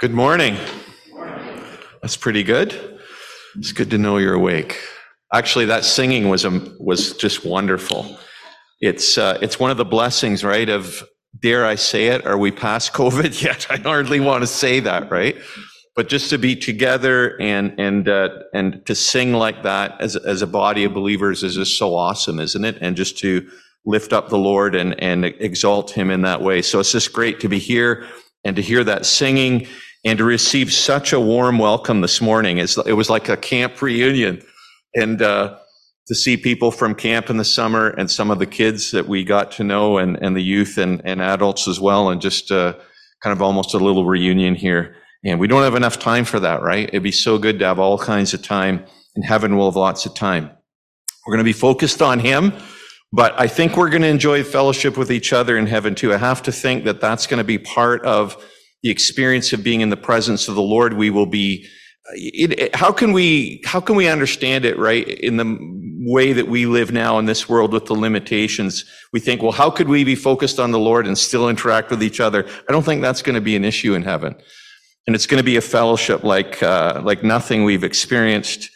Good morning. That's pretty good. It's good to know you're awake. Actually, that singing was um, was just wonderful. It's uh, it's one of the blessings, right? Of dare I say it? Are we past COVID yet? I hardly want to say that, right? But just to be together and and uh, and to sing like that as as a body of believers is just so awesome, isn't it? And just to lift up the Lord and and exalt Him in that way. So it's just great to be here and to hear that singing and to receive such a warm welcome this morning. It was like a camp reunion. And uh, to see people from camp in the summer and some of the kids that we got to know and, and the youth and, and adults as well, and just uh, kind of almost a little reunion here. And we don't have enough time for that, right? It'd be so good to have all kinds of time, and heaven will have lots of time. We're going to be focused on Him. But I think we're going to enjoy fellowship with each other in heaven too. I have to think that that's going to be part of the experience of being in the presence of the Lord, we will be. It, it, how can we how can we understand it right in the way that we live now in this world with the limitations? We think, well, how could we be focused on the Lord and still interact with each other? I don't think that's going to be an issue in heaven, and it's going to be a fellowship like uh, like nothing we've experienced.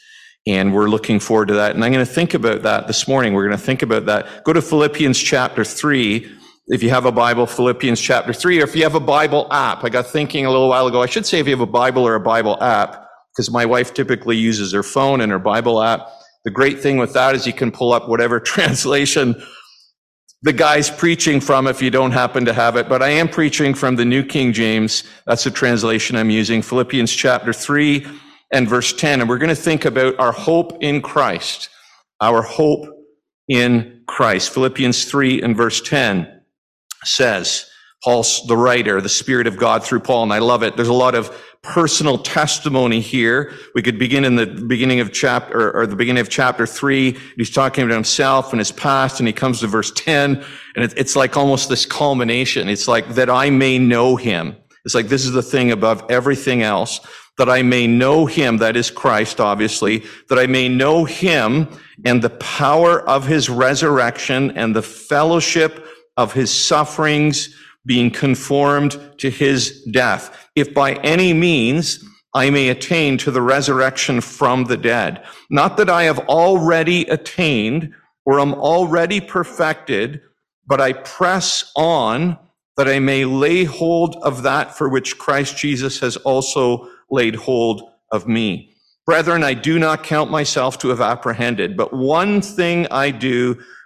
And we're looking forward to that. And I'm going to think about that this morning. We're going to think about that. Go to Philippians chapter 3 if you have a Bible, Philippians chapter 3, or if you have a Bible app. I got thinking a little while ago, I should say if you have a Bible or a Bible app, because my wife typically uses her phone and her Bible app. The great thing with that is you can pull up whatever translation the guy's preaching from if you don't happen to have it, but I am preaching from the New King James. That's the translation I'm using, Philippians chapter 3 and verse 10. And we're going to think about our hope in Christ, our hope in Christ. Philippians 3 and verse 10 says. Paul's the writer, the Spirit of God through Paul, and I love it. There's a lot of personal testimony here. We could begin in the beginning of chapter, or, the beginning of chapter three. He's talking about himself and his past, and he comes to verse 10, and it, it's like almost this culmination. It's like that I may know him. It's like this is the thing above everything else, that I may know him, that is Christ, obviously, that I may know him and the power of his resurrection and the fellowship of his sufferings, being conformed to his death, if by any means I may attain to the resurrection from the dead. Not that I have already attained or am already perfected, but I press on that I may lay hold of that for which Christ Jesus has also laid hold of me. Brethren, I do not count myself to have apprehended, but one thing I do,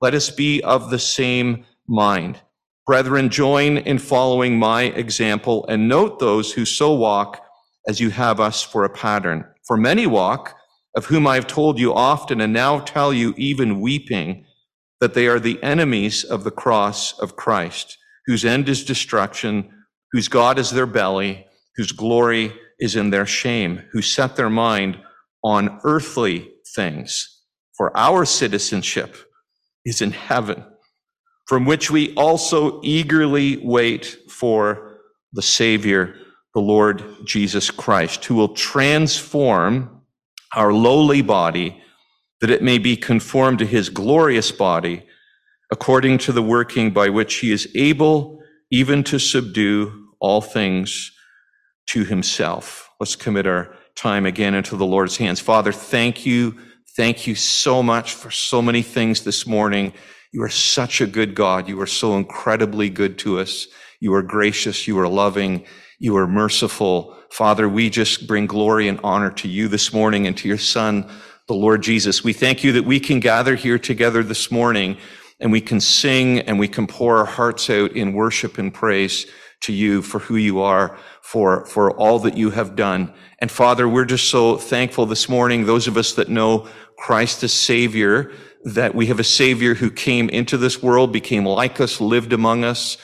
Let us be of the same mind. Brethren, join in following my example and note those who so walk as you have us for a pattern. For many walk, of whom I have told you often and now tell you even weeping, that they are the enemies of the cross of Christ, whose end is destruction, whose God is their belly, whose glory is in their shame, who set their mind on earthly things. For our citizenship is in heaven from which we also eagerly wait for the Savior, the Lord Jesus Christ, who will transform our lowly body that it may be conformed to his glorious body, according to the working by which he is able even to subdue all things to himself. Let's commit our time again into the Lord's hands. Father, thank you. Thank you so much for so many things this morning. You are such a good God. You are so incredibly good to us. You are gracious. You are loving. You are merciful. Father, we just bring glory and honor to you this morning and to your son, the Lord Jesus. We thank you that we can gather here together this morning and we can sing and we can pour our hearts out in worship and praise to you for who you are, for, for all that you have done. And Father, we're just so thankful this morning, those of us that know Christ as Savior, that we have a Savior who came into this world, became like us, lived among us,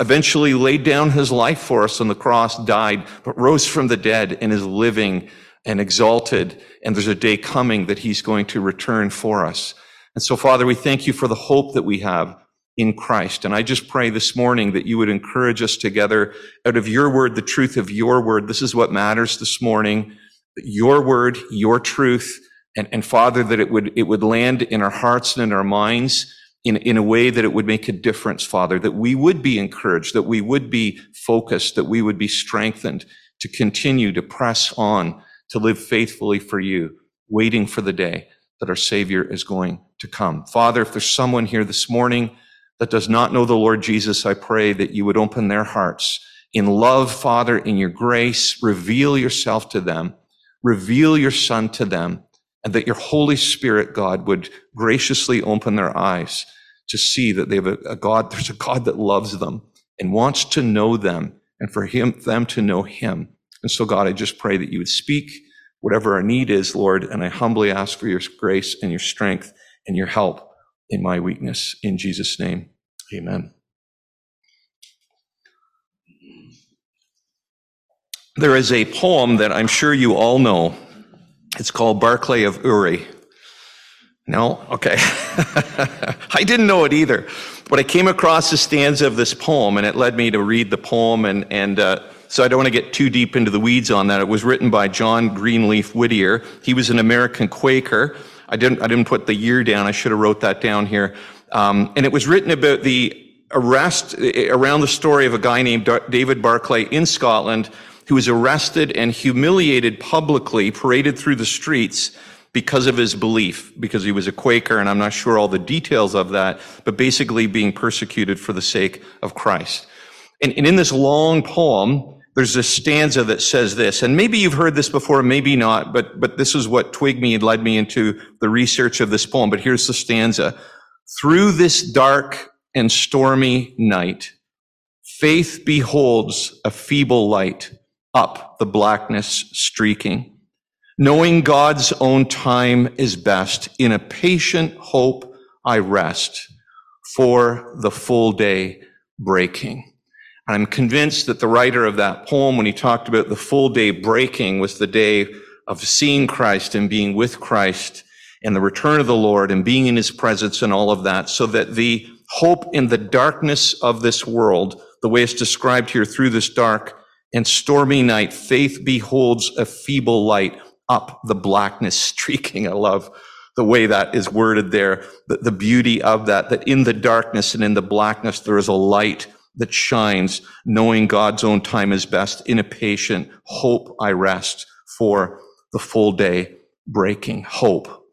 eventually laid down his life for us on the cross, died, but rose from the dead and is living and exalted. And there's a day coming that he's going to return for us. And so, Father, we thank you for the hope that we have in Christ. And I just pray this morning that you would encourage us together out of your word, the truth of your word. This is what matters this morning. Your word, your truth. And, and Father, that it would, it would land in our hearts and in our minds in, in a way that it would make a difference, Father, that we would be encouraged, that we would be focused, that we would be strengthened to continue to press on, to live faithfully for you, waiting for the day that our Savior is going to come. Father, if there's someone here this morning that does not know the Lord Jesus, I pray that you would open their hearts in love, Father, in your grace, reveal yourself to them, reveal your Son to them, and that your Holy Spirit, God, would graciously open their eyes to see that they have a, a God, there's a God that loves them and wants to know them and for him, them to know him. And so, God, I just pray that you would speak whatever our need is, Lord, and I humbly ask for your grace and your strength and your help in my weakness. In Jesus' name, amen. There is a poem that I'm sure you all know. It's called Barclay of Ury. No? Okay. I didn't know it either. But I came across a stanza of this poem, and it led me to read the poem. And, and uh, so I don't want to get too deep into the weeds on that. It was written by John Greenleaf Whittier. He was an American Quaker. I didn't, I didn't put the year down. I should have wrote that down here. Um, and it was written about the arrest around the story of a guy named David Barclay in Scotland who was arrested and humiliated publicly, paraded through the streets because of his belief, because he was a Quaker, and I'm not sure all the details of that, but basically being persecuted for the sake of Christ. And, and in this long poem, there's a stanza that says this, and maybe you've heard this before, maybe not, but, but this is what twigged me and led me into the research of this poem. But here's the stanza. Through this dark and stormy night, faith beholds a feeble light up the blackness streaking. Knowing God's own time is best, in a patient hope I rest for the full day breaking. And I'm convinced that the writer of that poem, when he talked about the full day breaking, was the day of seeing Christ and being with Christ and the return of the Lord and being in his presence and all of that, so that the hope in the darkness of this world, the way it's described here through this dark and stormy night, faith beholds a feeble light up the blackness streaking. I love the way that is worded there, the, the beauty of that, that in the darkness and in the blackness, there is a light that shines, knowing God's own time is best. In a patient hope, I rest for the full day breaking hope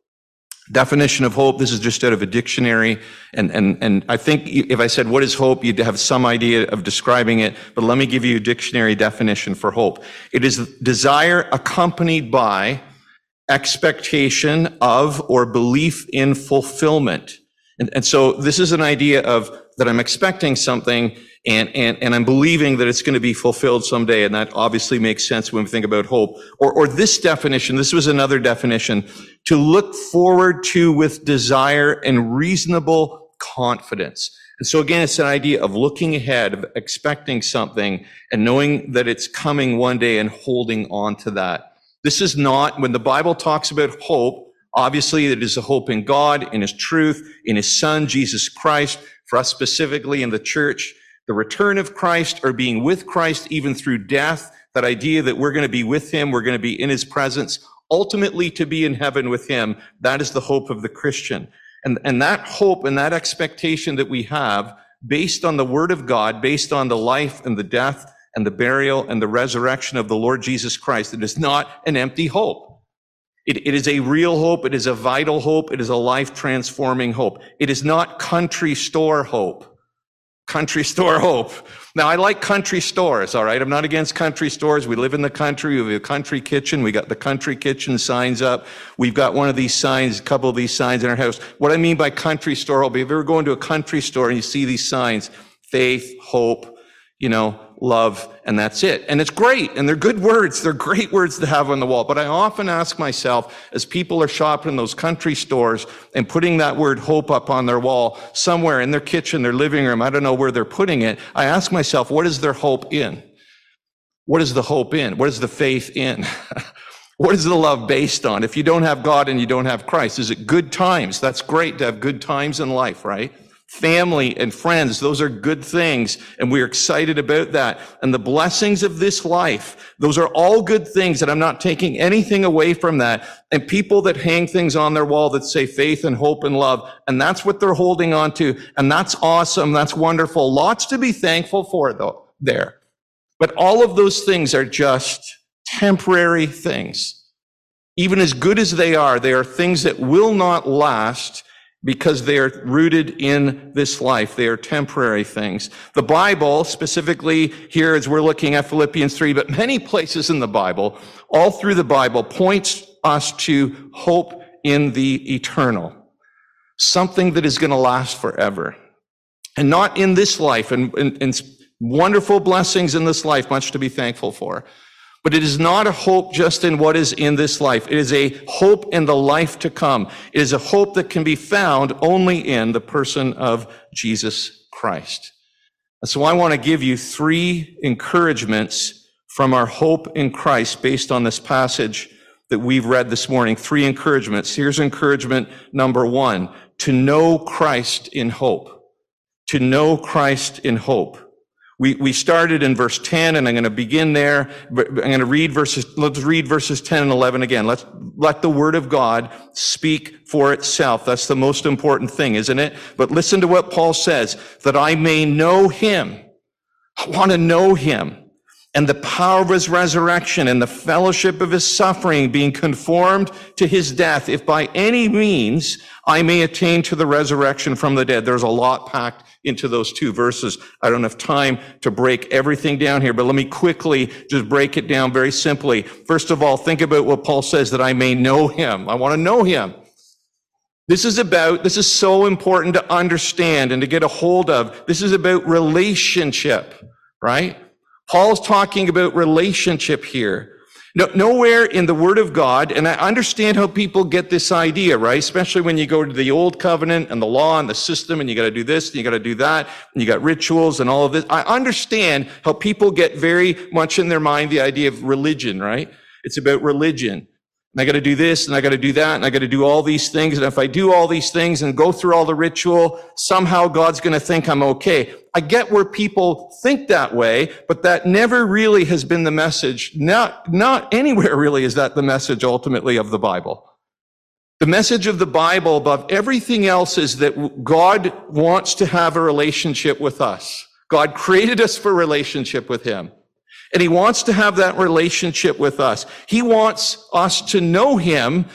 definition of hope. This is just out of a dictionary. And, and, and I think if I said, what is hope? You'd have some idea of describing it. But let me give you a dictionary definition for hope. It is desire accompanied by expectation of or belief in fulfillment. And, and so this is an idea of that I'm expecting something and, and, and I'm believing that it's going to be fulfilled someday. And that obviously makes sense when we think about hope. Or, or this definition, this was another definition, to look forward to with desire and reasonable confidence. And so again, it's an idea of looking ahead, of expecting something and knowing that it's coming one day and holding on to that. This is not, when the Bible talks about hope, obviously it is a hope in God, in His truth, in His Son, Jesus Christ, for us specifically in the church the return of Christ or being with Christ even through death, that idea that we're going to be with him, we're going to be in his presence, ultimately to be in heaven with him, that is the hope of the Christian. And, and that hope and that expectation that we have based on the word of God, based on the life and the death and the burial and the resurrection of the Lord Jesus Christ, it is not an empty hope. It, it is a real hope. It is a vital hope. It is a life transforming hope. It is not country store hope country store hope. Now, I like country stores, all right? I'm not against country stores. We live in the country. We have a country kitchen. We got the country kitchen signs up. We've got one of these signs, a couple of these signs in our house. What I mean by country store hope, if you ever go into a country store and you see these signs, faith, hope, you know, love, and that's it. And it's great. And they're good words. They're great words to have on the wall. But I often ask myself, as people are shopping in those country stores and putting that word hope up on their wall somewhere in their kitchen, their living room, I don't know where they're putting it. I ask myself, what is their hope in? What is the hope in? What is the faith in? what is the love based on? If you don't have God and you don't have Christ, is it good times? That's great to have good times in life, right? Family and friends. Those are good things. And we're excited about that. And the blessings of this life, those are all good things. And I'm not taking anything away from that. And people that hang things on their wall that say faith and hope and love. And that's what they're holding on to. And that's awesome. That's wonderful. Lots to be thankful for though there. But all of those things are just temporary things. Even as good as they are, they are things that will not last because they are rooted in this life. They are temporary things. The Bible, specifically here as we're looking at Philippians 3, but many places in the Bible, all through the Bible, points us to hope in the eternal. Something that is going to last forever. And not in this life, and, and, and wonderful blessings in this life, much to be thankful for. But it is not a hope just in what is in this life. It is a hope in the life to come. It is a hope that can be found only in the person of Jesus Christ. And so I want to give you three encouragements from our hope in Christ based on this passage that we've read this morning. Three encouragements. Here's encouragement number one, to know Christ in hope. To know Christ in hope. We, we started in verse 10 and I'm going to begin there. I'm going to read verses, let's read verses 10 and 11 again. Let's let the word of God speak for itself. That's the most important thing, isn't it? But listen to what Paul says, that I may know him. I want to know him and the power of his resurrection and the fellowship of his suffering being conformed to his death, if by any means I may attain to the resurrection from the dead. There's a lot packed into those two verses. I don't have time to break everything down here, but let me quickly just break it down very simply. First of all, think about what Paul says that I may know him. I want to know him. This is about, this is so important to understand and to get a hold of. This is about relationship, right? Paul's talking about relationship here. No, nowhere in the Word of God, and I understand how people get this idea, right? Especially when you go to the Old Covenant and the law and the system, and you got to do this and you got to do that, and you got rituals and all of this. I understand how people get very much in their mind the idea of religion, right? It's about religion. And I got to do this and I got to do that and I got to do all these things. And if I do all these things and go through all the ritual, somehow God's going to think I'm okay. I get where people think that way, but that never really has been the message. Not, not anywhere really is that the message ultimately of the Bible. The message of the Bible above everything else is that God wants to have a relationship with us. God created us for relationship with Him. And he wants to have that relationship with us. He wants us to know him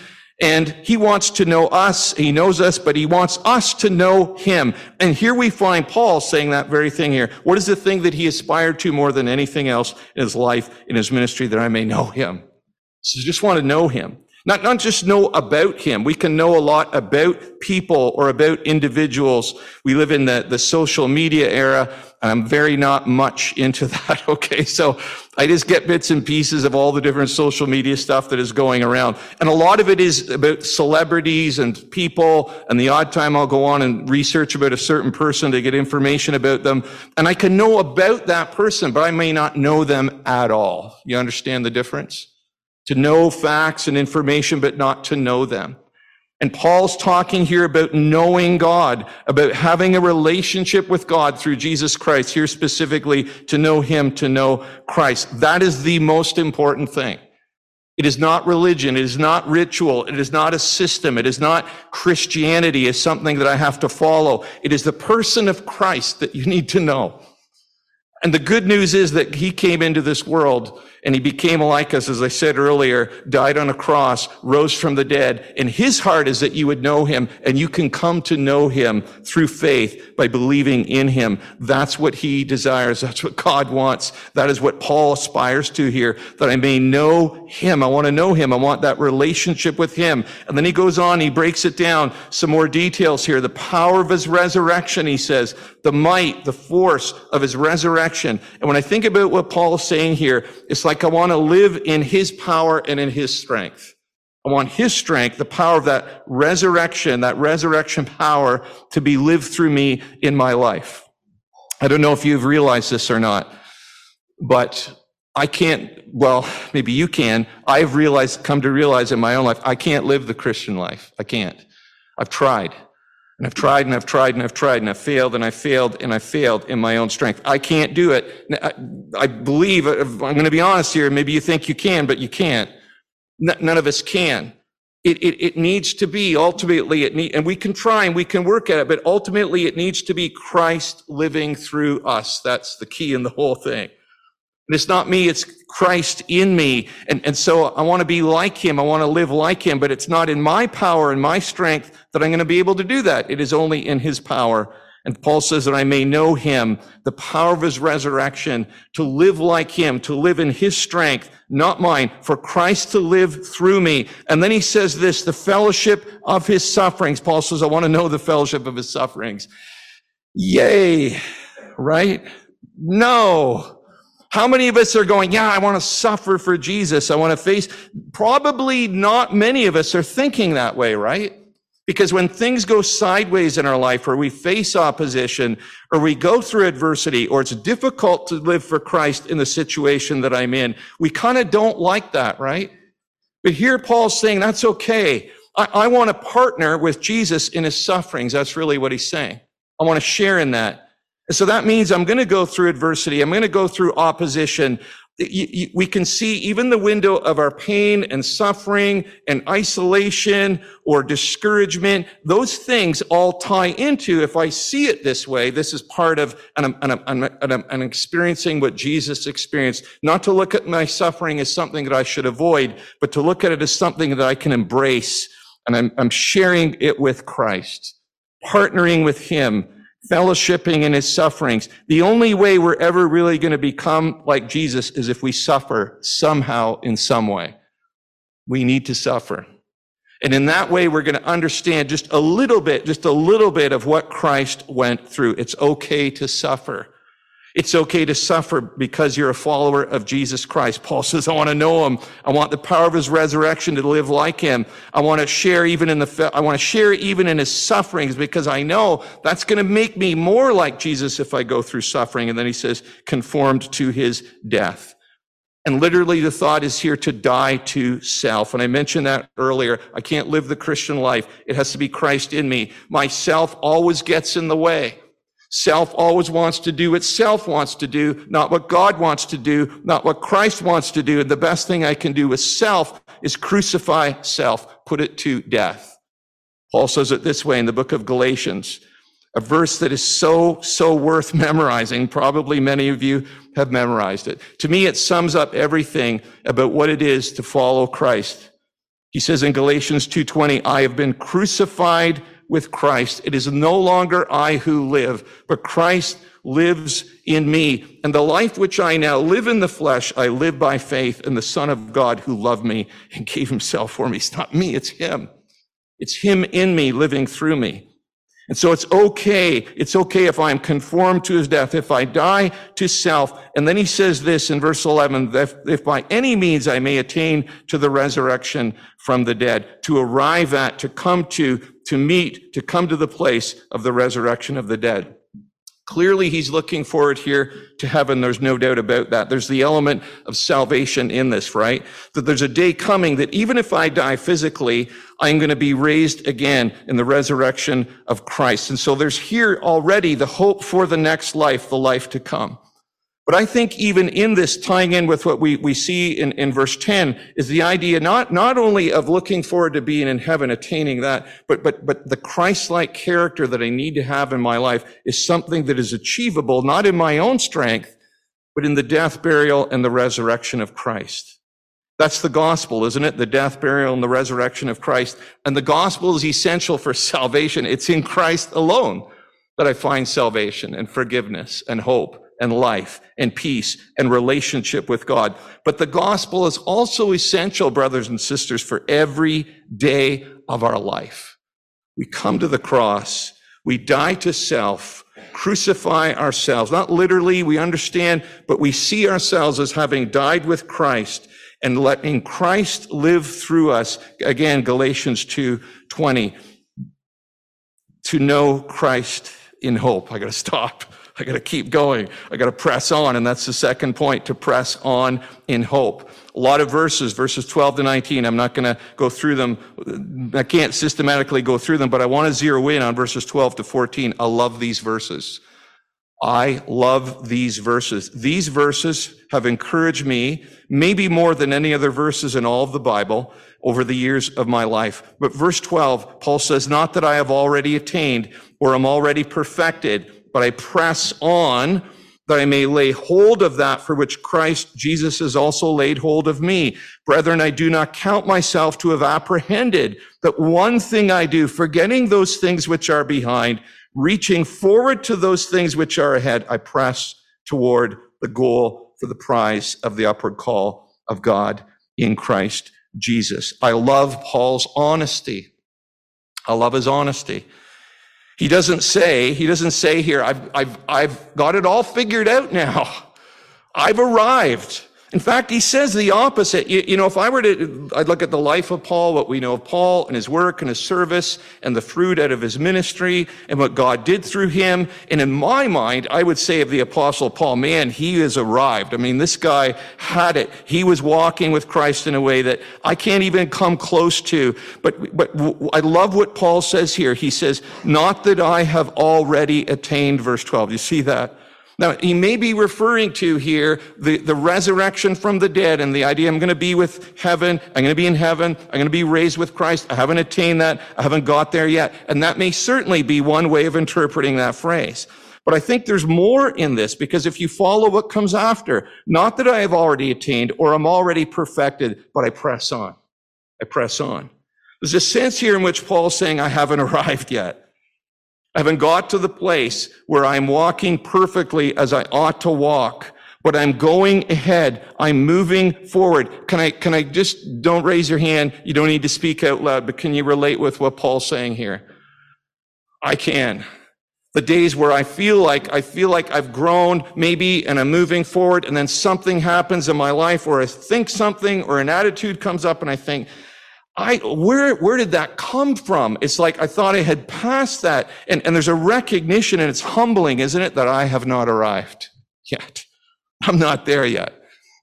and he wants to know us. He knows us, but he wants us to know him. And here we find Paul saying that very thing here. What is the thing that he aspired to more than anything else in his life, in his ministry, that I may know him? So just want to know him. Not, not just know about him. We can know a lot about people or about individuals. We live in the, the social media era. I'm very not much into that. Okay. So I just get bits and pieces of all the different social media stuff that is going around. And a lot of it is about celebrities and people. And the odd time I'll go on and research about a certain person to get information about them. And I can know about that person, but I may not know them at all. You understand the difference? To know facts and information, but not to know them. And Paul's talking here about knowing God, about having a relationship with God through Jesus Christ, here specifically to know Him, to know Christ. That is the most important thing. It is not religion. It is not ritual. It is not a system. It is not Christianity as something that I have to follow. It is the person of Christ that you need to know. And the good news is that He came into this world and he became like us, as I said earlier, died on a cross, rose from the dead. And his heart is that you would know him and you can come to know him through faith by believing in him. That's what he desires. That's what God wants. That is what Paul aspires to here, that I may know him. I want to know him. I want that relationship with him. And then he goes on, he breaks it down, some more details here. The power of his resurrection, he says, the might, the force of his resurrection. And when I think about what Paul is saying here, it's like I want to live in his power and in his strength. I want his strength, the power of that resurrection, that resurrection power to be lived through me in my life. I don't know if you've realized this or not, but I can't, well, maybe you can. I've realized, come to realize in my own life, I can't live the Christian life. I can't. I've tried. And I've tried and I've tried and I've tried and I've failed and I've failed and I've failed in my own strength. I can't do it. I believe, uh, I'm going to be honest here, maybe you think you can, but you can't. None of us can. It, it, it needs to be ultimately, it need, and we can try and we can work at it, but ultimately it needs to be Christ living through us. That's the key in the whole thing. And it's not me, it's Christ in me. And, and so I want to be like him. I want to live like him, but it's not in my power and my strength that I'm going to be able to do that. It is only in his power. And Paul says that I may know him, the power of his resurrection, to live like him, to live in his strength, not mine, for Christ to live through me. And then he says this, the fellowship of his sufferings. Paul says, I want to know the fellowship of his sufferings. Yay, right? No. How many of us are going, yeah, I want to suffer for Jesus. I want to face, probably not many of us are thinking that way, right? Because when things go sideways in our life, or we face opposition, or we go through adversity, or it's difficult to live for Christ in the situation that I'm in, we kind of don't like that, right? But here Paul's saying that's okay. I, I want to partner with Jesus in his sufferings. That's really what he's saying. I want to share in that. So that means I'm going to go through adversity. I'm going to go through opposition. We can see even the window of our pain and suffering and isolation or discouragement. Those things all tie into, if I see it this way, this is part of, and I'm, and I'm, and I'm, I'm experiencing what Jesus experienced. Not to look at my suffering as something that I should avoid, but to look at it as something that I can embrace. And I'm, I'm sharing it with Christ, partnering with him fellowshipping in his sufferings. The only way we're ever really going to become like Jesus is if we suffer somehow in some way. We need to suffer. And in that way, we're going to understand just a little bit, just a little bit of what Christ went through. It's okay to suffer. It's okay to suffer because you're a follower of Jesus Christ. Paul says, I want to know him. I want the power of his resurrection to live like him. I want to share even in the, I want to share even in his sufferings because I know that's going to make me more like Jesus if I go through suffering. And then he says, conformed to his death. And literally the thought is here to die to self. And I mentioned that earlier. I can't live the Christian life. It has to be Christ in me. Myself always gets in the way. Self always wants to do what self wants to do, not what God wants to do, not what Christ wants to do. And the best thing I can do with self is crucify self, put it to death. Paul says it this way in the book of Galatians, a verse that is so, so worth memorizing. Probably many of you have memorized it. To me, it sums up everything about what it is to follow Christ. He says in Galatians 2:20, I have been crucified with Christ. It is no longer I who live, but Christ lives in me. And the life which I now live in the flesh, I live by faith in the Son of God who loved me and gave himself for me. It's not me, it's him. It's him in me living through me. And so it's okay. It's okay if I'm conformed to his death, if I die to self. And then he says this in verse 11, that if by any means I may attain to the resurrection from the dead, to arrive at, to come to, to meet, to come to the place of the resurrection of the dead. Clearly, he's looking forward here to heaven. There's no doubt about that. There's the element of salvation in this, right? That there's a day coming that even if I die physically, I'm going to be raised again in the resurrection of Christ. And so there's here already the hope for the next life, the life to come. But I think even in this, tying in with what we, we see in, in verse 10, is the idea not, not only of looking forward to being in heaven, attaining that, but, but, but the Christ-like character that I need to have in my life is something that is achievable, not in my own strength, but in the death, burial, and the resurrection of Christ. That's the gospel, isn't it? The death, burial, and the resurrection of Christ. And the gospel is essential for salvation. It's in Christ alone that I find salvation and forgiveness and hope and life and peace and relationship with God. But the gospel is also essential, brothers and sisters, for every day of our life. We come to the cross. We die to self, crucify ourselves. Not literally, we understand, but we see ourselves as having died with Christ and letting Christ live through us. Again, Galatians 2 20. To know Christ in hope. I got to stop. I got to keep going. I got to press on. And that's the second point to press on in hope. A lot of verses, verses 12 to 19. I'm not going to go through them. I can't systematically go through them, but I want to zero in on verses 12 to 14. I love these verses. I love these verses. These verses have encouraged me, maybe more than any other verses in all of the Bible over the years of my life. But verse 12, Paul says, not that I have already attained or am already perfected, but I press on that I may lay hold of that for which Christ Jesus has also laid hold of me. Brethren, I do not count myself to have apprehended that one thing I do, forgetting those things which are behind, reaching forward to those things which are ahead, I press toward the goal for the prize of the upward call of God in Christ Jesus. I love Paul's honesty. I love his honesty. He doesn't say, he doesn't say here, I've, I've, I've got it all figured out now. I've arrived. In fact, he says the opposite. You, you, know, if I were to, I'd look at the life of Paul, what we know of Paul and his work and his service and the fruit out of his ministry and what God did through him. And in my mind, I would say of the apostle Paul, man, he has arrived. I mean, this guy had it. He was walking with Christ in a way that I can't even come close to. But, but I love what Paul says here. He says, not that I have already attained, verse 12. You see that? Now, he may be referring to here the, the resurrection from the dead and the idea I'm going to be with heaven. I'm going to be in heaven. I'm going to be raised with Christ. I haven't attained that. I haven't got there yet. And that may certainly be one way of interpreting that phrase. But I think there's more in this because if you follow what comes after, not that I have already attained or I'm already perfected, but I press on. I press on. There's a sense here in which Paul's saying, I haven't arrived yet. I haven't got to the place where I'm walking perfectly as I ought to walk, but I'm going ahead. I'm moving forward. Can I, can I just, don't raise your hand. You don't need to speak out loud, but can you relate with what Paul's saying here? I can. The days where I feel like, I feel like I've grown maybe and I'm moving forward and then something happens in my life or I think something or an attitude comes up and I think, I, where, where did that come from? It's like I thought I had passed that. And, and there's a recognition and it's humbling, isn't it, that I have not arrived yet. I'm not there yet.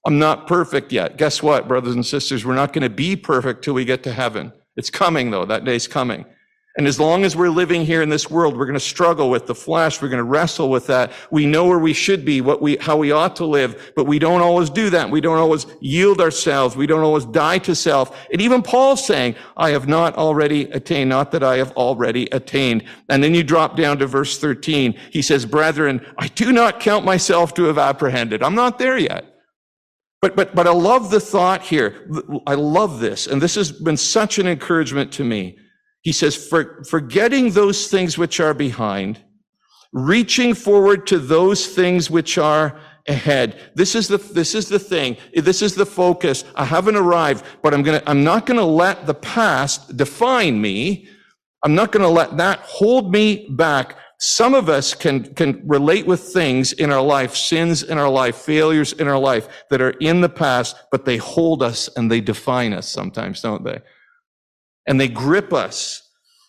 I'm not perfect yet. Guess what, brothers and sisters? We're not going to be perfect till we get to heaven. It's coming though. That day's coming. And as long as we're living here in this world, we're going to struggle with the flesh. We're going to wrestle with that. We know where we should be, what we, how we ought to live, but we don't always do that. We don't always yield ourselves. We don't always die to self. And even Paul's saying, I have not already attained, not that I have already attained. And then you drop down to verse 13. He says, brethren, I do not count myself to have apprehended. I'm not there yet. But, but, but I love the thought here. I love this. And this has been such an encouragement to me he says, For, forgetting those things which are behind, reaching forward to those things which are ahead. This is the, this is the thing. This is the focus. I haven't arrived, but I'm gonna, I'm not gonna let the past define me. I'm not gonna let that hold me back. Some of us can, can relate with things in our life, sins in our life, failures in our life that are in the past, but they hold us and they define us sometimes, don't they? And they grip us.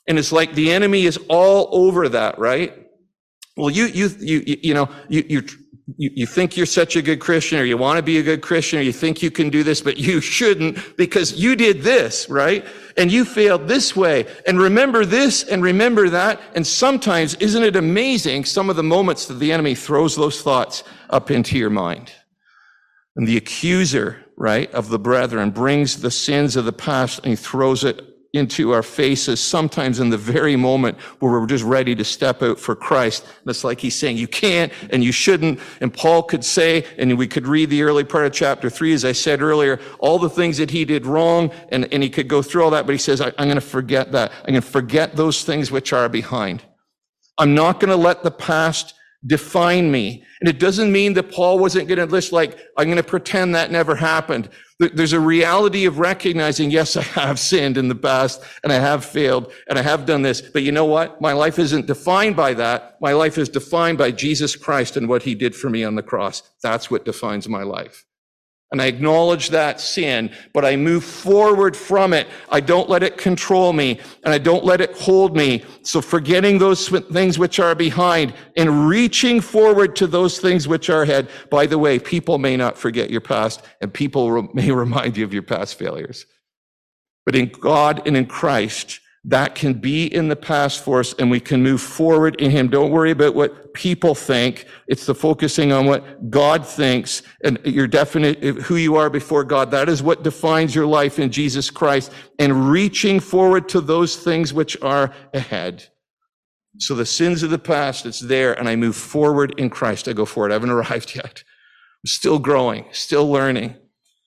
And it's like the enemy is all over that, right? Well, you, you, you, you know, you, you, you think you're such a good Christian or you want to be a good Christian or you think you can do this, but you shouldn't because you did this, right? And you failed this way. And remember this and remember that. And sometimes, isn't it amazing some of the moments that the enemy throws those thoughts up into your mind? And the accuser, right, of the brethren brings the sins of the past and he throws it into our faces, sometimes in the very moment where we're just ready to step out for Christ. And it's like he's saying, you can't and you shouldn't. And Paul could say, and we could read the early part of chapter three, as I said earlier, all the things that he did wrong, and, and he could go through all that, but he says, I'm going to forget that. I'm going to forget those things which are behind. I'm not going to let the past define me. And it doesn't mean that Paul wasn't going to list like, I'm going to pretend that never happened. There's a reality of recognizing, yes, I have sinned in the past and I have failed and I have done this. But you know what? My life isn't defined by that. My life is defined by Jesus Christ and what he did for me on the cross. That's what defines my life and I acknowledge that sin, but I move forward from it. I don't let it control me and I don't let it hold me. So forgetting those things which are behind and reaching forward to those things which are ahead. By the way, people may not forget your past and people may remind you of your past failures. But in God and in Christ, that can be in the past for us and we can move forward in him. Don't worry about what people think. It's the focusing on what God thinks and your definite, uh, who you are before God. That is what defines your life in Jesus Christ and reaching forward to those things which are ahead. So the sins of the past, it's there and I move forward in Christ. I go forward. I haven't arrived yet. I'm still growing, still learning,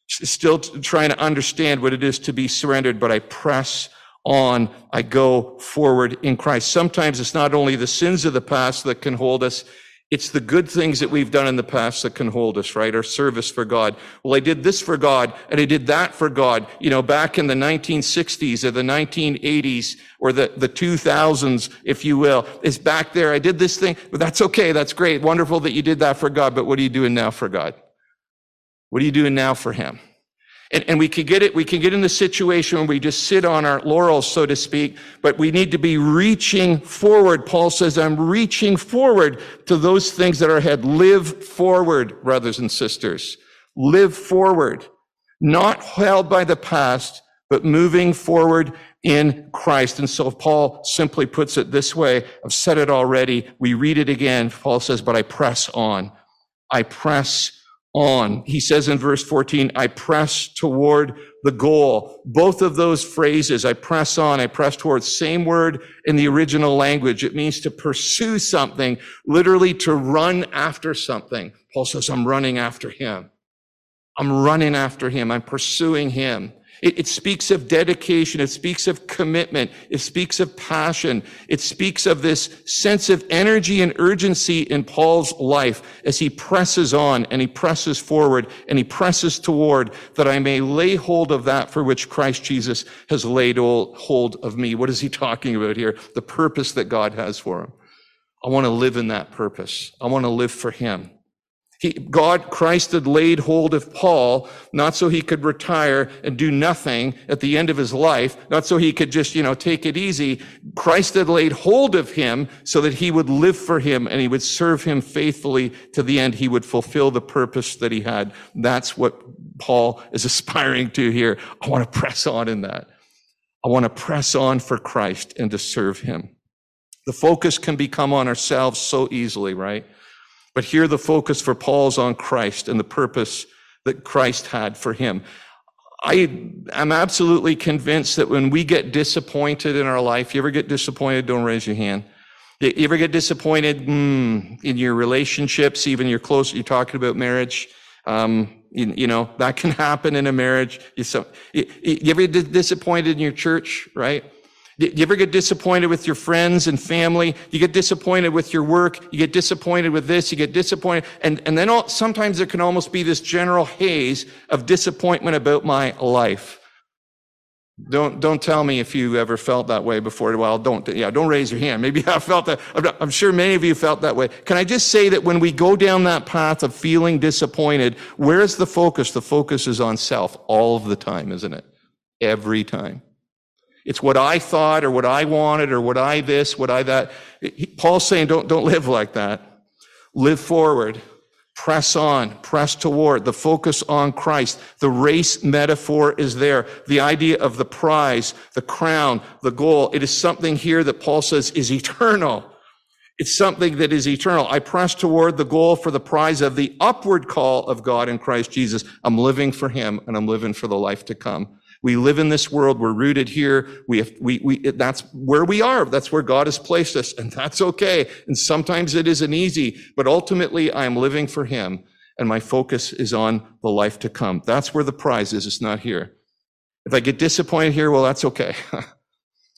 still trying to understand what it is to be surrendered, but I press on, I go forward in Christ. Sometimes it's not only the sins of the past that can hold us, it's the good things that we've done in the past that can hold us, right? Our service for God. Well, I did this for God and I did that for God. You know, back in the 1960s or the 1980s or the, the 2000s, if you will, is back there. I did this thing, but that's okay. That's great. Wonderful that you did that for God. But what are you doing now for God? What are you doing now for Him? And, and we can get it, we can get in the situation where we just sit on our laurels, so to speak, but we need to be reaching forward. Paul says, I'm reaching forward to those things that are ahead. Live forward, brothers and sisters. Live forward. Not held by the past, but moving forward in Christ. And so Paul simply puts it this way. I've said it already. We read it again. Paul says, but I press on. I press on. He says in verse 14, I press toward the goal. Both of those phrases, I press on, I press towards, same word in the original language. It means to pursue something, literally to run after something. Paul says, I'm running after him. I'm running after him. I'm pursuing him. It, it, speaks of dedication. It speaks of commitment. It speaks of passion. It speaks of this sense of energy and urgency in Paul's life as he presses on and he presses forward and he presses toward that I may lay hold of that for which Christ Jesus has laid hold of me. What is he talking about here? The purpose that God has for him. I want to live in that purpose. I want to live for him. He, God, Christ had laid hold of Paul, not so he could retire and do nothing at the end of his life, not so he could just, you know, take it easy. Christ had laid hold of him so that he would live for him and he would serve him faithfully to the end. He would fulfill the purpose that he had. That's what Paul is aspiring to here. I want to press on in that. I want to press on for Christ and to serve him. The focus can become on ourselves so easily, right? But here the focus for Paul's on Christ and the purpose that Christ had for him. I am absolutely convinced that when we get disappointed in our life, you ever get disappointed? Don't raise your hand. You ever get disappointed mm, in your relationships, even your close, you're talking about marriage? Um, you, you, know, that can happen in a marriage. You, so, you, you ever get disappointed in your church, right? Do you ever get disappointed with your friends and family? You get disappointed with your work. You get disappointed with this. You get disappointed. And, and then all, sometimes there can almost be this general haze of disappointment about my life. Don't, don't tell me if you ever felt that way before. Well, don't, yeah, don't raise your hand. Maybe I felt that. I'm sure many of you felt that way. Can I just say that when we go down that path of feeling disappointed, where's the focus? The focus is on self all of the time, isn't it? Every time. It's what I thought or what I wanted or what I this, what I that. Paul's saying, don't, don't live like that. Live forward. Press on, press toward, the focus on Christ. The race metaphor is there. The idea of the prize, the crown, the goal. It is something here that Paul says is eternal. It's something that is eternal. I press toward the goal for the prize of the upward call of God in Christ Jesus. I'm living for him and I'm living for the life to come. We live in this world. We're rooted here. We have, we, we, that's where we are. That's where God has placed us. And that's okay. And sometimes it isn't easy, but ultimately I am living for him and my focus is on the life to come. That's where the prize is. It's not here. If I get disappointed here, well, that's okay.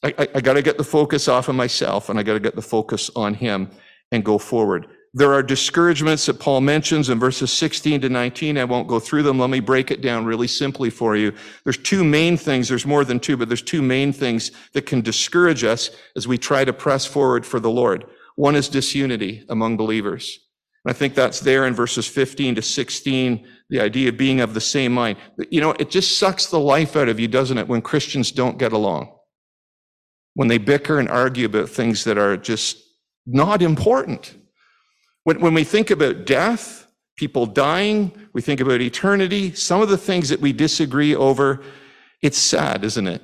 I, I, I got to get the focus off of myself and I got to get the focus on him and go forward. There are discouragements that Paul mentions in verses 16 to 19. I won't go through them. Let me break it down really simply for you. There's two main things. There's more than two, but there's two main things that can discourage us as we try to press forward for the Lord. One is disunity among believers. And I think that's there in verses 15 to 16, the idea of being of the same mind. You know, it just sucks the life out of you, doesn't it, when Christians don't get along? When they bicker and argue about things that are just not important. When, when we think about death, people dying, we think about eternity, some of the things that we disagree over, it's sad, isn't it?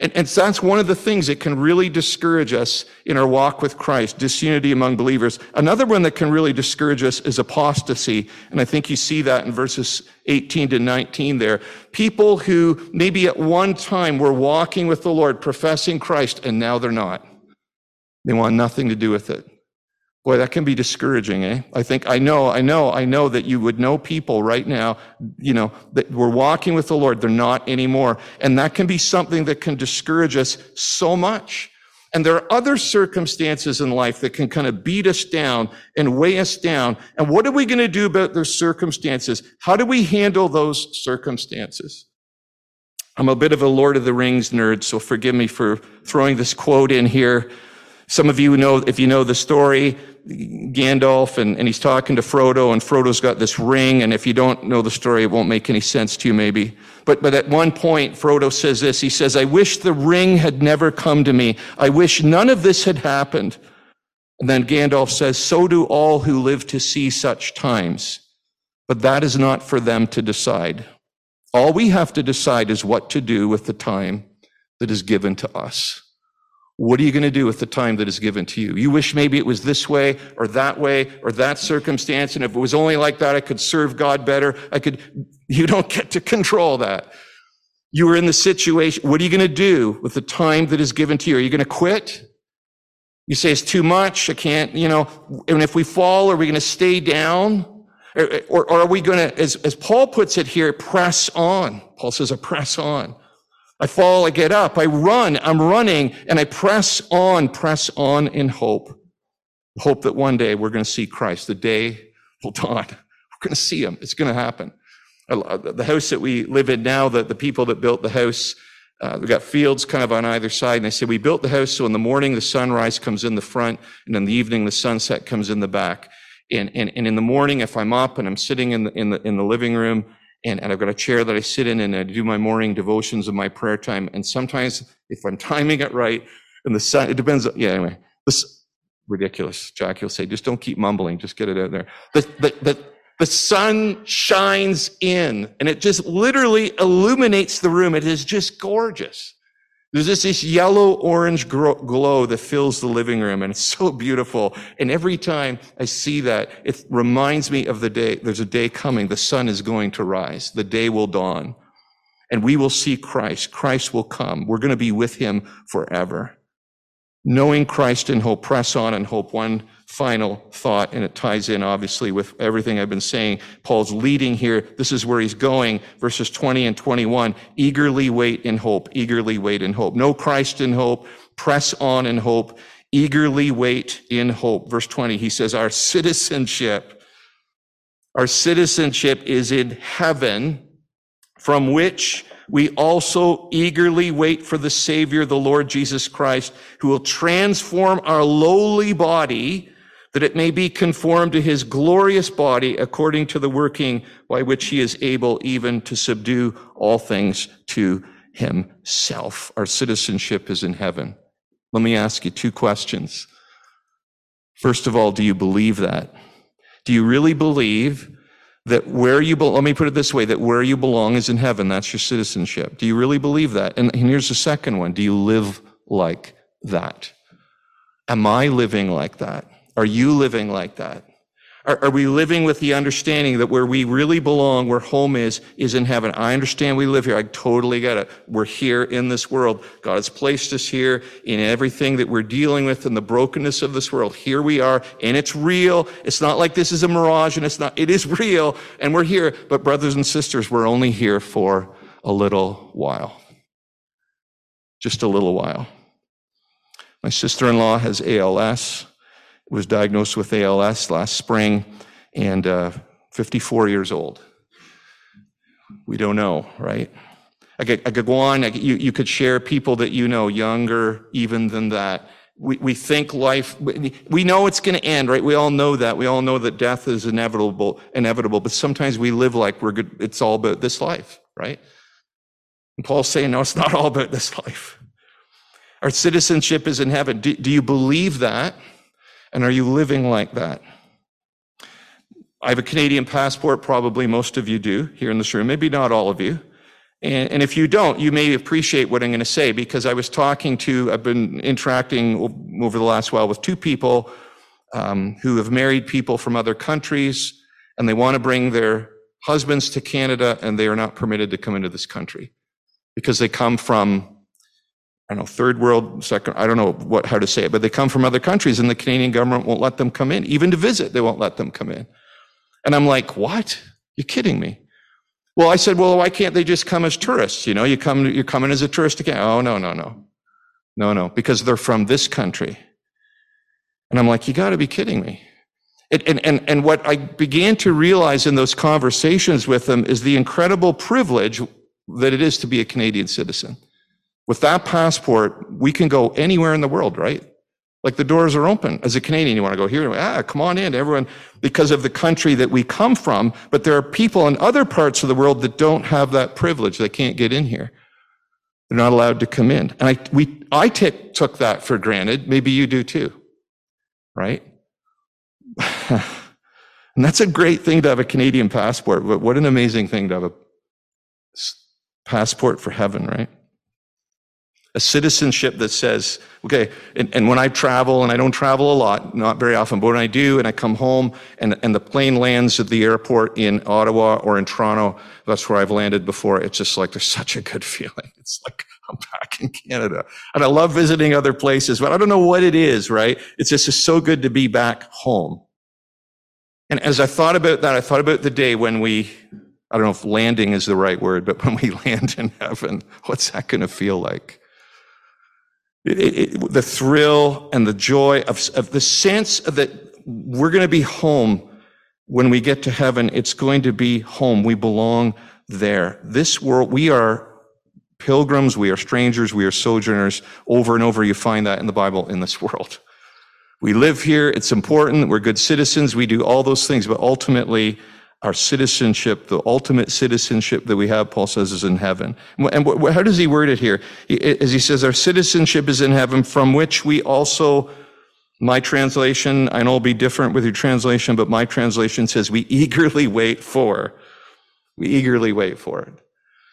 And, and that's one of the things that can really discourage us in our walk with Christ, disunity among believers. Another one that can really discourage us is apostasy. And I think you see that in verses 18 to 19 there. People who maybe at one time were walking with the Lord, professing Christ, and now they're not. They want nothing to do with it. Boy, that can be discouraging, eh? I think, I know, I know, I know that you would know people right now, you know, that we're walking with the Lord. They're not anymore. And that can be something that can discourage us so much. And there are other circumstances in life that can kind of beat us down and weigh us down. And what are we going to do about those circumstances? How do we handle those circumstances? I'm a bit of a Lord of the Rings nerd, so forgive me for throwing this quote in here. Some of you know, if you know the story, Gandalf and, and he's talking to Frodo and Frodo's got this ring. And if you don't know the story, it won't make any sense to you maybe. But, but at one point, Frodo says this. He says, I wish the ring had never come to me. I wish none of this had happened. And then Gandalf says, so do all who live to see such times. But that is not for them to decide. All we have to decide is what to do with the time that is given to us. What are you going to do with the time that is given to you? You wish maybe it was this way or that way or that circumstance. And if it was only like that, I could serve God better. I could, you don't get to control that. You are in the situation. What are you going to do with the time that is given to you? Are you going to quit? You say it's too much. I can't, you know, and if we fall, are we going to stay down? Or, or, or are we going to, as, as Paul puts it here, press on? Paul says, I press on. I fall, I get up, I run, I'm running, and I press on, press on in hope. Hope that one day we're going to see Christ. The day will dawn. We're going to see him. It's going to happen. The house that we live in now, the, the people that built the house, uh, we got fields kind of on either side. And they said, we built the house so in the morning the sunrise comes in the front, and in the evening the sunset comes in the back. And, and, and in the morning, if I'm up and I'm sitting in the, in the, in the living room, and, and I've got a chair that I sit in and I do my morning devotions and my prayer time. And sometimes if I'm timing it right and the sun, it depends. Yeah, anyway, this ridiculous. Jack, you'll say, just don't keep mumbling. Just get it out there. The, the, the, the sun shines in and it just literally illuminates the room. It is just gorgeous. There's just this yellow orange glow that fills the living room and it's so beautiful. And every time I see that, it reminds me of the day. There's a day coming. The sun is going to rise. The day will dawn and we will see Christ. Christ will come. We're going to be with him forever. Knowing Christ in hope, press on and hope. One final thought, and it ties in obviously with everything I've been saying. Paul's leading here. This is where he's going. Verses 20 and 21. Eagerly wait in hope. Eagerly wait in hope. Know Christ in hope. Press on in hope. Eagerly wait in hope. Verse 20, he says, Our citizenship, our citizenship is in heaven, from which we also eagerly wait for the Savior, the Lord Jesus Christ, who will transform our lowly body that it may be conformed to his glorious body according to the working by which he is able even to subdue all things to himself. Our citizenship is in heaven. Let me ask you two questions. First of all, do you believe that? Do you really believe that where you belong, let me put it this way, that where you belong is in heaven. That's your citizenship. Do you really believe that? And, and here's the second one. Do you live like that? Am I living like that? Are you living like that? Are, are, we living with the understanding that where we really belong, where home is, is in heaven? I understand we live here. I totally get it. We're here in this world. God has placed us here in everything that we're dealing with in the brokenness of this world. Here we are, and it's real. It's not like this is a mirage, and it's not, it is real, and we're here. But brothers and sisters, we're only here for a little while. Just a little while. My sister-in-law has ALS was diagnosed with ALS last spring and uh, 54 years old. We don't know, right? I could, I could go on. Could, you, you could share people that you know, younger even than that. We, we think life, we know it's going to end, right? We all know that. We all know that death is inevitable, inevitable, but sometimes we live like we're good. It's all about this life, right? And Paul's saying, no, it's not all about this life. Our citizenship is in heaven. Do, do you believe that? And are you living like that? I have a Canadian passport, probably most of you do here in this room, maybe not all of you. And, and if you don't, you may appreciate what I'm going to say because I was talking to, I've been interacting over the last while with two people um, who have married people from other countries and they want to bring their husbands to Canada and they are not permitted to come into this country because they come from I don't know, third world, second, I don't know what, how to say it, but they come from other countries and the Canadian government won't let them come in. Even to visit, they won't let them come in. And I'm like, what? You're kidding me. Well, I said, well, why can't they just come as tourists? You know, you come, you're coming as a tourist again. Oh, no, no, no. No, no, because they're from this country. And I'm like, you got to be kidding me. and, and, and what I began to realize in those conversations with them is the incredible privilege that it is to be a Canadian citizen. With that passport, we can go anywhere in the world, right? Like the doors are open. As a Canadian, you want to go here, ah, come on in, everyone, because of the country that we come from. But there are people in other parts of the world that don't have that privilege. They can't get in here. They're not allowed to come in. And I, we, I t- took that for granted. Maybe you do too, right? and that's a great thing to have a Canadian passport, but what an amazing thing to have a passport for heaven, right? A citizenship that says, okay, and, and, when I travel, and I don't travel a lot, not very often, but when I do, and I come home and, and the plane lands at the airport in Ottawa or in Toronto, that's where I've landed before, it's just like, there's such a good feeling. It's like, I'm back in Canada. And I love visiting other places, but I don't know what it is, right? It's just it's so good to be back home. And as I thought about that, I thought about the day when we, I don't know if landing is the right word, but when we land in heaven, what's that going to feel like? It, it, the thrill and the joy of, of the sense that we're going to be home when we get to heaven. It's going to be home. We belong there. This world, we are pilgrims, we are strangers, we are sojourners. Over and over, you find that in the Bible in this world. We live here. It's important. We're good citizens. We do all those things, but ultimately, our citizenship, the ultimate citizenship that we have, Paul says, is in heaven. And how does he word it here? As he says, our citizenship is in heaven, from which we also, my translation, I know it'll be different with your translation, but my translation says we eagerly wait for. We eagerly wait for it.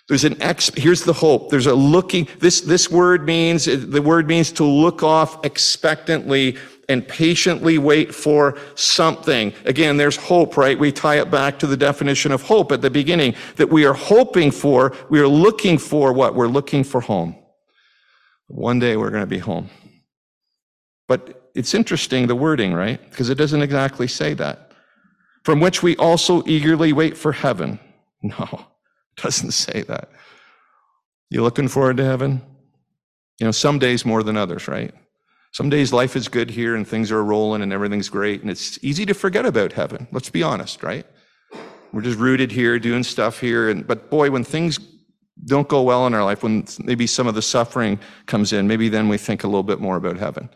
There's an ex, here's the hope. There's a looking, this, this word means, the word means to look off expectantly and patiently wait for something. Again, there's hope, right? We tie it back to the definition of hope at the beginning that we are hoping for, we are looking for what? We're looking for home. One day we're going to be home. But it's interesting, the wording, right? Because it doesn't exactly say that. From which we also eagerly wait for heaven. No, doesn't say that. You looking forward to heaven? You know, some days more than others, right? Some days life is good here and things are rolling and everything's great and it's easy to forget about heaven. Let's be honest, right? We're just rooted here, doing stuff here. And, but boy, when things don't go well in our life, when maybe some of the suffering comes in, maybe then we think a little bit more about heaven.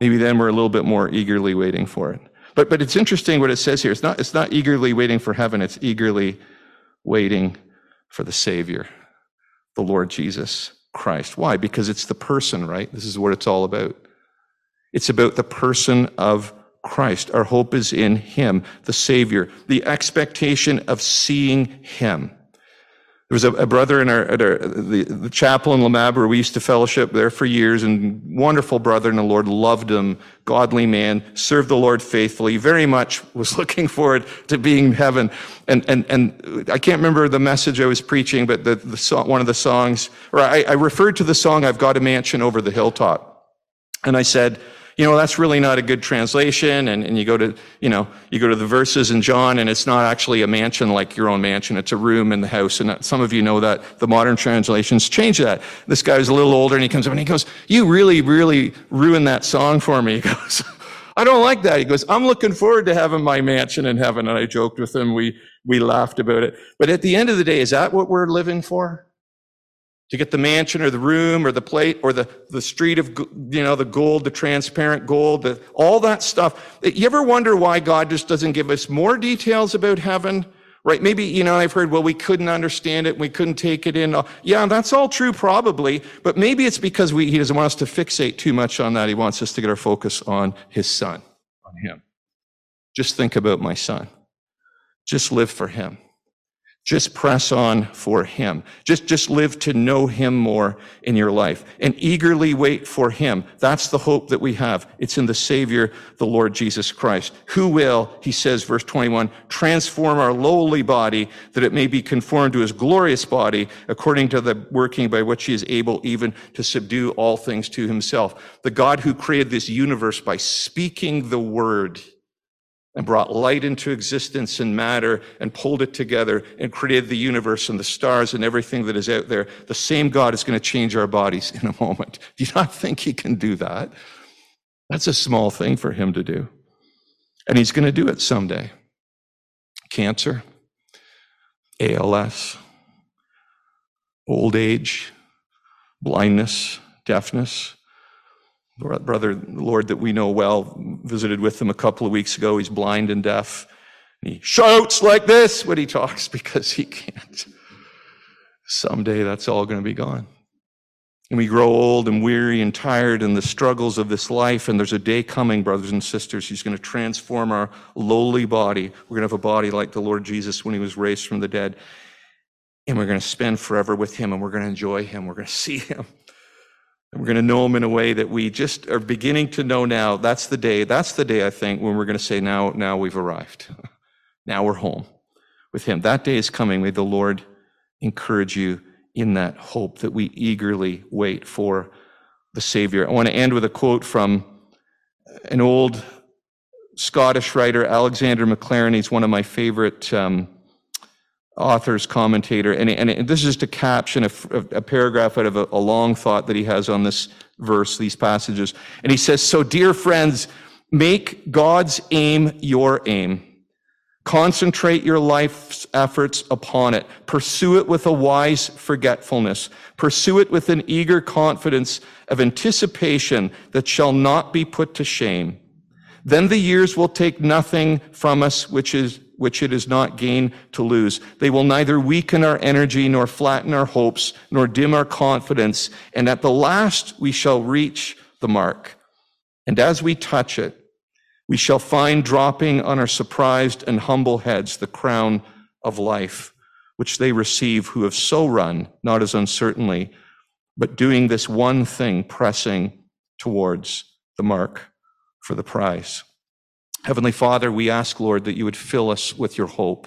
Maybe then we're a little bit more eagerly waiting for it. But, but it's interesting what it says here. It's not, it's not eagerly waiting for heaven. It's eagerly waiting for the Savior, the Lord Jesus. Christ. Why? Because it's the person, right? This is what it's all about. It's about the person of Christ. Our hope is in Him, the Savior, the expectation of seeing Him. There was a, a brother in our, at our the, the chapel in Lamab where we used to fellowship there for years, and wonderful brother in the Lord, loved him, godly man, served the Lord faithfully, very much was looking forward to being in heaven. And, and, and I can't remember the message I was preaching, but the, the song, one of the songs, or I, I referred to the song, I've Got a Mansion Over the Hilltop. And I said, you know, that's really not a good translation. And, and you go to, you know, you go to the verses in John and it's not actually a mansion like your own mansion. It's a room in the house. And uh, some of you know that the modern translations change that. This guy was a little older and he comes up and he goes, you really, really ruined that song for me. He goes, I don't like that. He goes, I'm looking forward to having my mansion in heaven. And I joked with him. We, we laughed about it. But at the end of the day, is that what we're living for? To get the mansion or the room or the plate or the, the street of, you know, the gold, the transparent gold, the, all that stuff. You ever wonder why God just doesn't give us more details about heaven? Right? Maybe, you know, I've heard, well, we couldn't understand it. We couldn't take it in. Uh, yeah, that's all true probably, but maybe it's because we, he doesn't want us to fixate too much on that. He wants us to get our focus on his son, on him. Just think about my son. Just live for him. Just press on for him. Just, just live to know him more in your life and eagerly wait for him. That's the hope that we have. It's in the Savior, the Lord Jesus Christ, who will, he says, verse 21, transform our lowly body that it may be conformed to his glorious body according to the working by which he is able even to subdue all things to himself. The God who created this universe by speaking the word and brought light into existence and matter and pulled it together and created the universe and the stars and everything that is out there. The same God is going to change our bodies in a moment. Do you not think he can do that? That's a small thing for him to do. And he's going to do it someday. Cancer, ALS, old age, blindness, deafness, brother, Lord, that we know well, visited with him a couple of weeks ago. He's blind and deaf. And he shouts like this when he talks because he can't. Someday that's all going to be gone. And we grow old and weary and tired in the struggles of this life. And there's a day coming, brothers and sisters, he's going to transform our lowly body. We're going to have a body like the Lord Jesus when he was raised from the dead. And we're going to spend forever with him and we're going to enjoy him. We're going to see him. And we're going to know him in a way that we just are beginning to know now. That's the day. That's the day, I think, when we're going to say, now, now we've arrived. now we're home with him. That day is coming. May the Lord encourage you in that hope that we eagerly wait for the Savior. I want to end with a quote from an old Scottish writer, Alexander Maclaren. He's one of my favorite um, author's commentator, and, and this is just a caption, a, a paragraph out of a, a long thought that he has on this verse, these passages. And he says, So, dear friends, make God's aim your aim. Concentrate your life's efforts upon it. Pursue it with a wise forgetfulness. Pursue it with an eager confidence of anticipation that shall not be put to shame. Then the years will take nothing from us which is which it is not gain to lose. They will neither weaken our energy, nor flatten our hopes, nor dim our confidence. And at the last, we shall reach the mark. And as we touch it, we shall find dropping on our surprised and humble heads the crown of life, which they receive who have so run, not as uncertainly, but doing this one thing, pressing towards the mark for the prize. Heavenly Father, we ask, Lord, that you would fill us with your hope.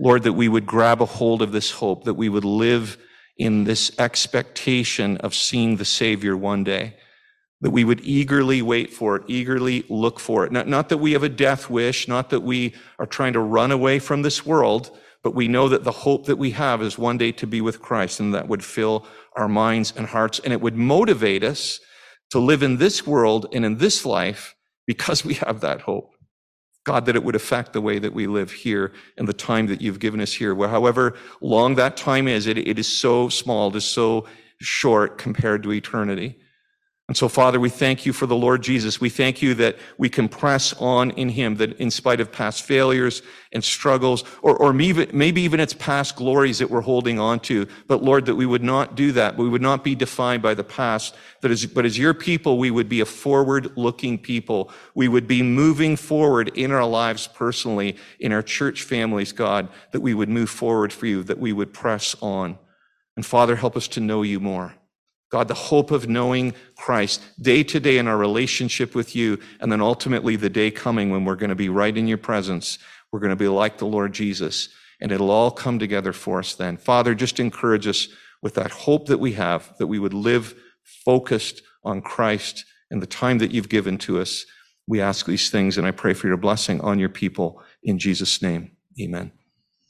Lord, that we would grab a hold of this hope, that we would live in this expectation of seeing the Savior one day, that we would eagerly wait for it, eagerly look for it. Not, not that we have a death wish, not that we are trying to run away from this world, but we know that the hope that we have is one day to be with Christ, and that would fill our minds and hearts, and it would motivate us to live in this world and in this life because we have that hope. God, that it would affect the way that we live here and the time that you've given us here. Well, however long that time is, it, it is so small, it is so short compared to eternity. And so, Father, we thank you for the Lord Jesus. We thank you that we can press on in him, that in spite of past failures and struggles, or, or maybe, even it's past glories that we're holding on to, but Lord, that we would not do that. We would not be defined by the past, that as, but as your people, we would be a forward looking people. We would be moving forward in our lives personally, in our church families, God, that we would move forward for you, that we would press on. And Father, help us to know you more. God, the hope of knowing Christ day to day in our relationship with you, and then ultimately the day coming when we're going to be right in your presence. We're going to be like the Lord Jesus, and it'll all come together for us then. Father, just encourage us with that hope that we have, that we would live focused on Christ and the time that you've given to us. We ask these things, and I pray for your blessing on your people in Jesus' name. Amen.